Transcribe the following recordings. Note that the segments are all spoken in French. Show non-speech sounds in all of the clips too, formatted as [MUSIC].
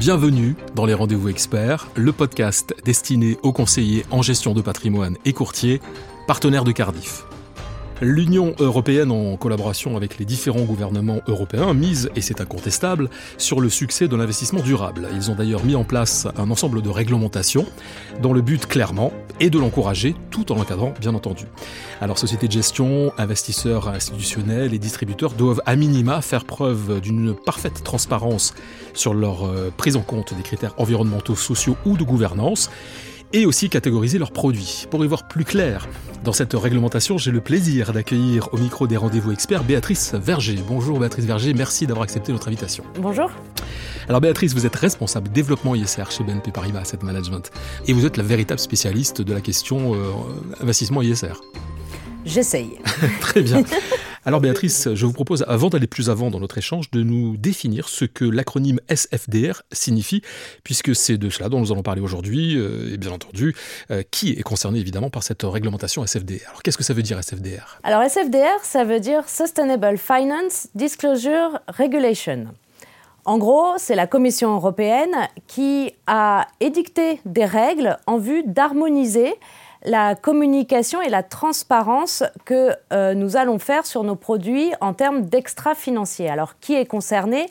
Bienvenue dans les Rendez-vous Experts, le podcast destiné aux conseillers en gestion de patrimoine et courtiers, partenaires de Cardiff. L'Union européenne, en collaboration avec les différents gouvernements européens, mise, et c'est incontestable, sur le succès de l'investissement durable. Ils ont d'ailleurs mis en place un ensemble de réglementations dont le but clairement est de l'encourager tout en l'encadrant, bien entendu. Alors, sociétés de gestion, investisseurs institutionnels et distributeurs doivent à minima faire preuve d'une parfaite transparence sur leur euh, prise en compte des critères environnementaux, sociaux ou de gouvernance et aussi catégoriser leurs produits. Pour y voir plus clair dans cette réglementation, j'ai le plaisir d'accueillir au micro des rendez-vous experts Béatrice Verger. Bonjour Béatrice Verger, merci d'avoir accepté notre invitation. Bonjour. Alors Béatrice, vous êtes responsable développement ISR chez BNP Paribas Asset Management et vous êtes la véritable spécialiste de la question euh, investissement ISR. J'essaye. [LAUGHS] Très bien. [LAUGHS] Alors Béatrice, je vous propose, avant d'aller plus avant dans notre échange, de nous définir ce que l'acronyme SFDR signifie, puisque c'est de cela dont nous allons parler aujourd'hui, euh, et bien entendu, euh, qui est concerné évidemment par cette réglementation SFDR. Alors qu'est-ce que ça veut dire SFDR Alors SFDR, ça veut dire Sustainable Finance Disclosure Regulation. En gros, c'est la Commission européenne qui a édicté des règles en vue d'harmoniser la communication et la transparence que euh, nous allons faire sur nos produits en termes d'extra-financiers. Alors, qui est concerné?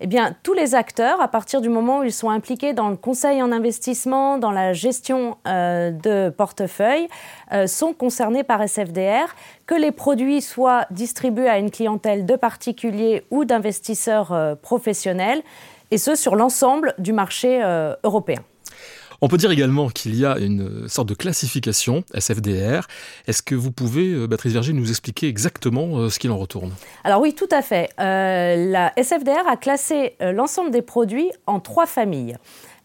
Eh bien, tous les acteurs, à partir du moment où ils sont impliqués dans le conseil en investissement, dans la gestion euh, de portefeuille, euh, sont concernés par SFDR. Que les produits soient distribués à une clientèle de particuliers ou d'investisseurs professionnels, et ce sur l'ensemble du marché européen. On peut dire également qu'il y a une sorte de classification SFDR. Est-ce que vous pouvez, euh, Béatrice Verger, nous expliquer exactement euh, ce qu'il en retourne? Alors oui, tout à fait. Euh, la SFDR a classé l'ensemble des produits en trois familles.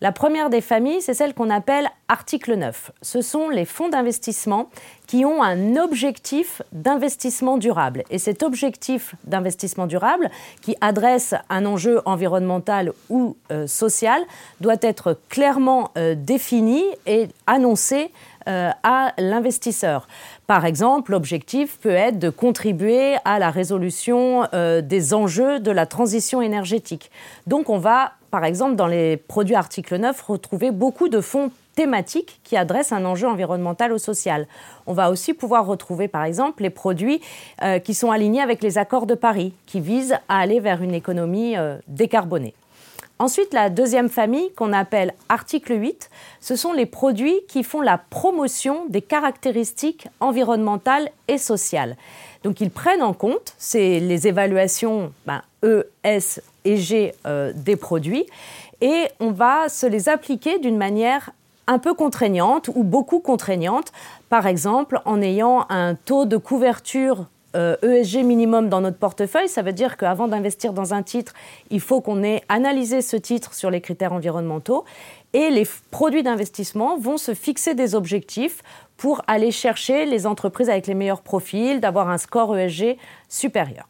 La première des familles, c'est celle qu'on appelle article 9. Ce sont les fonds d'investissement qui ont un objectif d'investissement durable. Et cet objectif d'investissement durable, qui adresse un enjeu environnemental ou euh, social, doit être clairement euh, défini et annoncé euh, à l'investisseur. Par exemple, l'objectif peut être de contribuer à la résolution des enjeux de la transition énergétique. Donc on va par exemple, dans les produits article 9, retrouver beaucoup de fonds thématiques qui adressent un enjeu environnemental ou social. On va aussi pouvoir retrouver, par exemple, les produits euh, qui sont alignés avec les accords de Paris, qui visent à aller vers une économie euh, décarbonée. Ensuite, la deuxième famille, qu'on appelle article 8, ce sont les produits qui font la promotion des caractéristiques environnementales et sociales. Donc, ils prennent en compte les évaluations ben, E, S et G euh, des produits et on va se les appliquer d'une manière un peu contraignante ou beaucoup contraignante, par exemple en ayant un taux de couverture euh, e minimum dans notre portefeuille. Ça veut dire qu'avant d'investir dans un titre, il faut qu'on ait analysé ce titre sur les critères environnementaux. Et les produits d'investissement vont se fixer des objectifs pour aller chercher les entreprises avec les meilleurs profils, d'avoir un score ESG supérieur.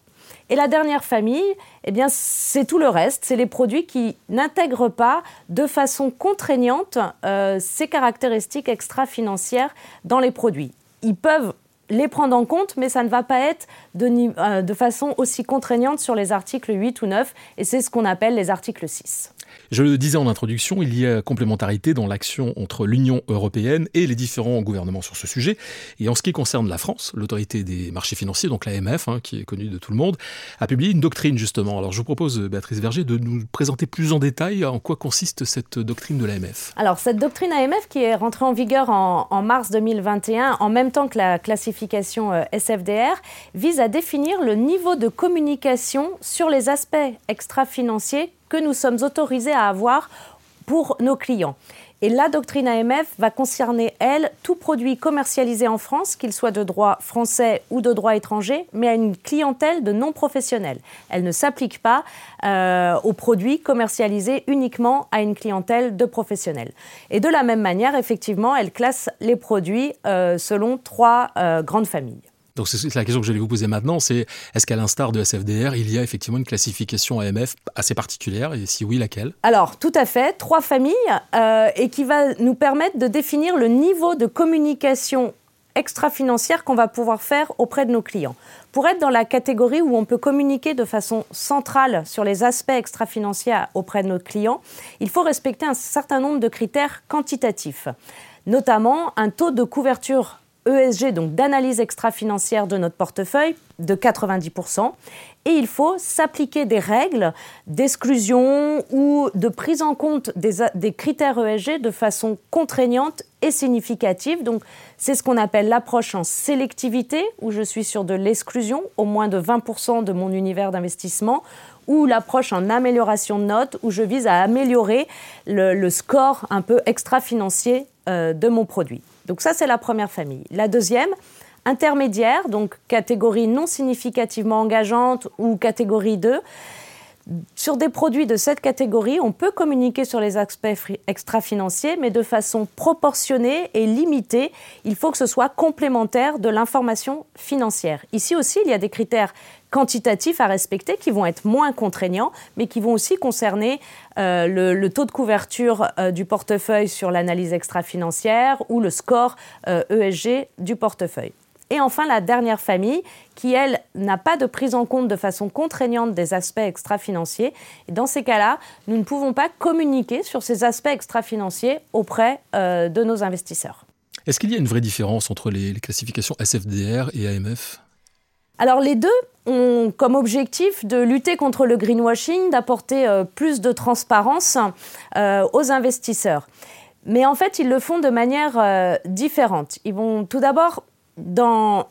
Et la dernière famille, eh bien, c'est tout le reste. C'est les produits qui n'intègrent pas de façon contraignante euh, ces caractéristiques extra-financières dans les produits. Ils peuvent les prendre en compte, mais ça ne va pas être de, euh, de façon aussi contraignante sur les articles 8 ou 9, et c'est ce qu'on appelle les articles 6. Je le disais en introduction, il y a complémentarité dans l'action entre l'Union européenne et les différents gouvernements sur ce sujet. Et en ce qui concerne la France, l'autorité des marchés financiers, donc l'AMF, hein, qui est connue de tout le monde, a publié une doctrine justement. Alors je vous propose, Béatrice Verger, de nous présenter plus en détail en quoi consiste cette doctrine de l'AMF. Alors cette doctrine AMF qui est rentrée en vigueur en, en mars 2021, en même temps que la classification euh, SFDR, vise à définir le niveau de communication sur les aspects extra-financiers que nous sommes autorisés à avoir pour nos clients. Et la doctrine AMF va concerner, elle, tout produit commercialisé en France, qu'il soit de droit français ou de droit étranger, mais à une clientèle de non-professionnels. Elle ne s'applique pas euh, aux produits commercialisés uniquement à une clientèle de professionnels. Et de la même manière, effectivement, elle classe les produits euh, selon trois euh, grandes familles. Donc c'est la question que j'allais vous poser maintenant, c'est est-ce qu'à l'instar de SFDR, il y a effectivement une classification AMF assez particulière? Et si oui, laquelle? Alors tout à fait, trois familles euh, et qui va nous permettre de définir le niveau de communication extra-financières qu'on va pouvoir faire auprès de nos clients. Pour être dans la catégorie où on peut communiquer de façon centrale sur les aspects extra-financiers auprès de nos clients, il faut respecter un certain nombre de critères quantitatifs, notamment un taux de couverture ESG, donc d'analyse extra-financière de notre portefeuille, de 90%. Et il faut s'appliquer des règles d'exclusion ou de prise en compte des, critères ESG de façon contraignante et significative. Donc, c'est ce qu'on appelle l'approche en sélectivité, où je suis sur de l'exclusion, au moins de 20% de mon univers d'investissement, ou l'approche en amélioration de notes, où je vise à améliorer le score un peu extra-financier euh, de mon produit. Donc ça, c'est la première famille. La deuxième, intermédiaire, donc catégorie non significativement engageante ou catégorie 2. Sur des produits de cette catégorie, on peut communiquer sur les aspects extra-financiers, mais de façon proportionnée et limitée. Il faut que ce soit complémentaire de l'information financière. Ici aussi, il y a des critères quantitatifs à respecter qui vont être moins contraignants, mais qui vont aussi concerner euh, le, taux de couverture euh, du portefeuille sur l'analyse extra-financière ou le score ESG euh, e du portefeuille. Et enfin, la dernière famille, qui, elle, n'a pas de prise en compte de façon contraignante des aspects extra-financiers. Et dans ces cas-là, nous ne pouvons pas communiquer sur ces aspects extra-financiers auprès euh, de nos investisseurs. Est-ce qu'il y a une vraie différence entre les, classifications SFDR et AMF alors les deux ont comme objectif de lutter contre le greenwashing, d'apporter euh, plus de transparence euh, aux investisseurs. Mais en fait, ils le font de manière différente. Ils vont tout d'abord dans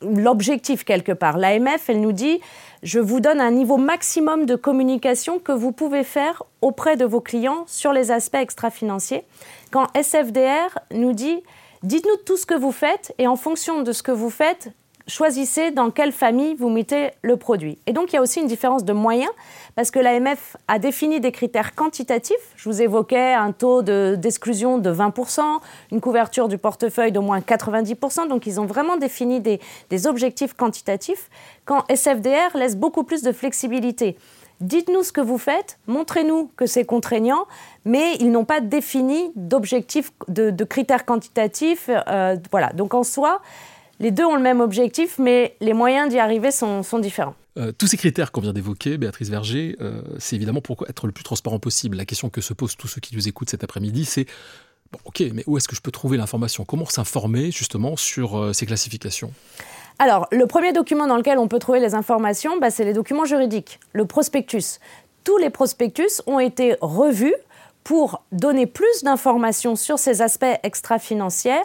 l'objectif quelque part. L'AMF, elle nous dit, je vous donne un niveau maximum de communication que vous pouvez faire auprès de vos clients sur les aspects extra-financiers. Quand SFDR nous dit, dites-nous tout ce que vous faites et en fonction de ce que vous faites, choisissez dans quelle famille vous mettez le produit. Et donc il y a aussi une différence de moyens, parce que l'AMF a défini des critères quantitatifs. Je vous évoquais un taux d'exclusion de, 20%, une couverture du portefeuille d'au moins 90%, donc ils ont vraiment défini des, des objectifs quantitatifs, quand SFDR laisse beaucoup plus de flexibilité. Dites-nous ce que vous faites, montrez-nous que c'est contraignant, mais ils n'ont pas défini d'objectifs, de, critères quantitatifs. Euh, voilà. Donc en soi, les deux ont le même objectif, mais les moyens d'y arriver sont, différents. Euh, tous ces critères qu'on vient d'évoquer, Béatrice Verger, euh, c'est évidemment pour être le plus transparent possible. La question que se posent tous ceux qui nous écoutent cet après-midi, c'est bon, ok, mais où est-ce que je peux trouver l'information? Comment s'informer justement sur euh, ces classifications? Alors, le premier document dans lequel on peut trouver les informations, bah, c'est les documents juridiques, le prospectus. Tous les prospectus ont été revus pour donner plus d'informations sur ces aspects extra-financiers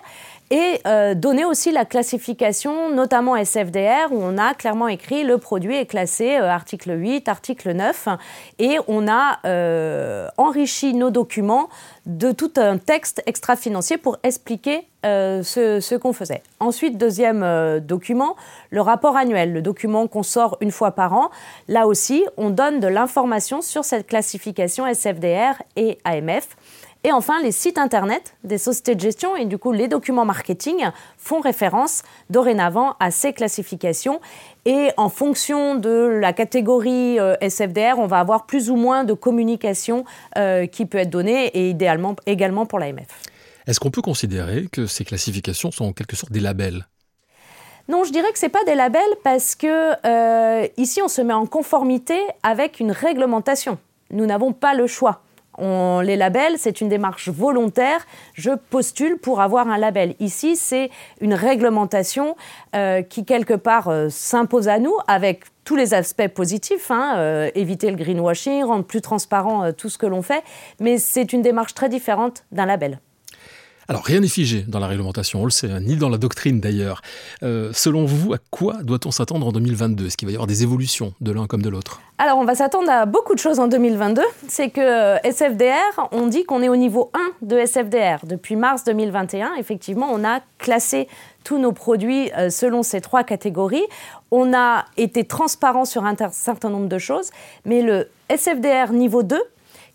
et euh, donner aussi la classification, notamment SFDR, où on a clairement écrit le produit est classé euh, article 8, article 9, et on a euh, enrichi nos documents de tout un texte extra-financier pour expliquer ce, ce qu'on faisait. Ensuite, deuxième document, le rapport annuel, le document qu'on sort une fois par an. Là aussi, on donne de l'information sur cette classification SFDR et AMF. Et enfin, les sites internet des sociétés de gestion et du coup les documents marketing font référence dorénavant à ces classifications. Et en fonction de la catégorie euh, SFDR, on va avoir plus ou moins de communication euh, qui peut être donnée et idéalement également pour l'AMF. Est-ce qu'on peut considérer que ces classifications sont en quelque sorte des labels? Non, je dirais que ce n'est pas des labels parce que euh, ici on se met en conformité avec une réglementation. Nous n'avons pas le choix les labels, c'est une démarche volontaire. Je postule pour avoir un label. Ici, c'est une réglementation euh, qui, quelque part, euh, s'impose à nous avec tous les aspects positifs, hein, euh, éviter le greenwashing, rendre plus transparent tout ce que l'on fait, mais c'est une démarche très différente d'un label. Alors rien n'est figé dans la réglementation, on le sait, hein, ni dans la doctrine d'ailleurs. Euh, selon vous, à quoi doit-on s'attendre en 2022 Est-ce qu'il va y avoir des évolutions de l'un comme de l'autre? Alors on va s'attendre à beaucoup de choses en 2022. C'est que euh, SFDR, on dit qu'on est au niveau 1 de SFDR. Depuis mars 2021, effectivement, on a classé tous nos produits euh, selon ces trois catégories. On a été transparent sur un certain nombre de choses, mais le SFDR niveau 2,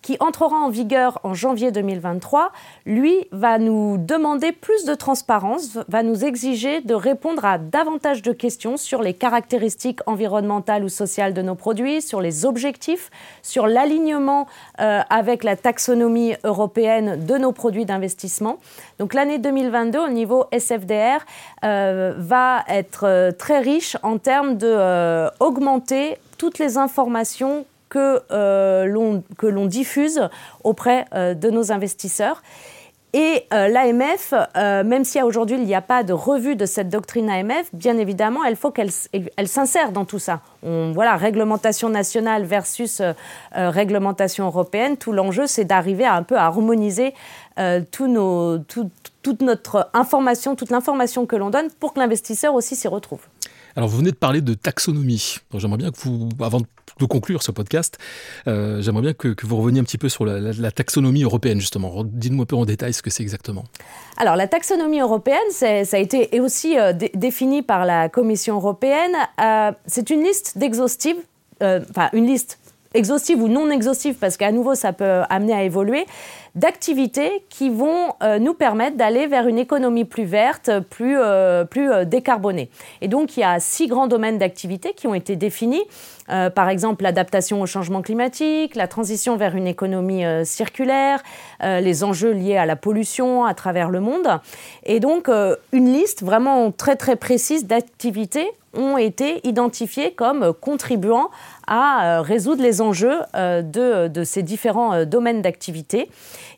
qui entrera en vigueur en janvier 2023, lui va nous demander plus de transparence, va nous exiger de répondre à davantage de questions sur les caractéristiques environnementales ou sociales de nos produits, sur les objectifs, sur l'alignement euh, avec la taxonomie européenne de nos produits d'investissement. Donc l'année 2022 au niveau SFDR euh, va être euh, très riche en termes de augmenter toutes les informations que euh, l'on diffuse auprès euh, de nos investisseurs. Et euh, l'AMF, même si aujourd'hui il n'y a pas de revue de cette doctrine AMF, bien évidemment, il faut qu'elle elle, s'insère dans tout ça. Voilà, réglementation nationale versus réglementation européenne, tout l'enjeu c'est d'arriver à un peu harmoniser tout nos, toute notre information, toute l'information que l'on donne pour que l'investisseur aussi s'y retrouve. Alors vous venez de parler de taxonomie. J'aimerais bien que vous, avant de conclure ce podcast, euh, j'aimerais bien que, vous reveniez un petit peu sur la, taxonomie européenne justement. Dites-moi un peu en détail ce que c'est exactement. Alors la taxonomie européenne, ça a été aussi euh, défini par la Commission européenne. Euh, c'est une liste d'exhaustives, enfin une liste exhaustive ou non exhaustive, parce qu'à nouveau ça peut amener à évoluer d'activités qui vont euh, nous permettre d'aller vers une économie plus verte, plus, euh, plus euh, décarbonée. Et donc, il y a six grands domaines d'activité qui ont été définis. par exemple, l'adaptation au changement climatique, la transition vers une économie circulaire, les enjeux liés à la pollution à travers le monde. Et donc, une liste vraiment très très précise d'activités ont été identifiées comme contribuant à résoudre les enjeux de, de ces différents domaines d'activité.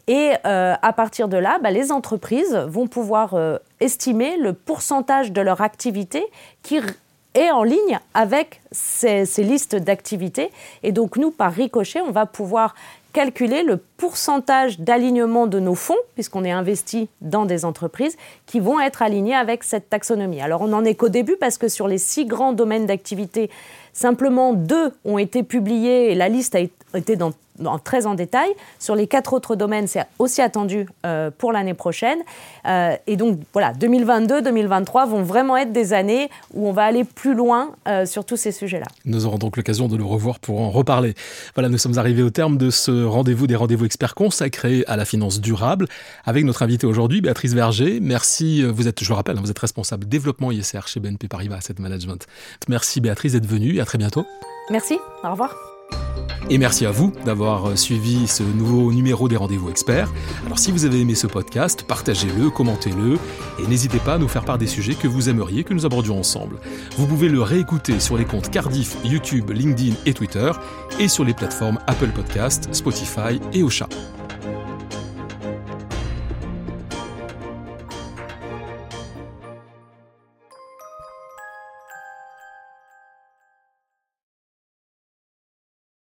Et euh, à partir de là, bah, les entreprises vont pouvoir euh, estimer le pourcentage de leur activité qui est en ligne avec ces, listes d'activités. Et donc nous, par ricochet, on va pouvoir calculer le pourcentage d'alignement de nos fonds, puisqu'on est investi dans des entreprises, qui vont être alignés avec cette taxonomie. Alors on n'en est qu'au début, parce que sur les six grands domaines d'activité, simplement deux ont été publiés et la liste a été dans très en détail. Sur les quatre autres domaines, c'est aussi attendu euh, pour l'année prochaine. Euh, et donc, voilà, 2022, 2023 vont vraiment être des années où on va aller plus loin euh, sur tous ces sujets-là. Nous aurons donc l'occasion de le revoir pour en reparler. Voilà, nous sommes arrivés au terme de ce rendez-vous des rendez-vous experts consacrés à la finance durable avec notre invitée aujourd'hui, Béatrice Verger. Merci, vous êtes, je le rappelle, hein, vous êtes responsable développement ISR chez BNP Paribas Asset Management. Merci Béatrice d'être venue et à très bientôt. Merci, au revoir. Et merci à vous d'avoir suivi ce nouveau numéro des rendez-vous experts. Alors si vous avez aimé ce podcast, partagez-le, commentez-le et n'hésitez pas à nous faire part des sujets que vous aimeriez que nous abordions ensemble. Vous pouvez le réécouter sur les comptes Cardiff, YouTube, LinkedIn et Twitter et sur les plateformes Apple Podcast, Spotify et Ocha.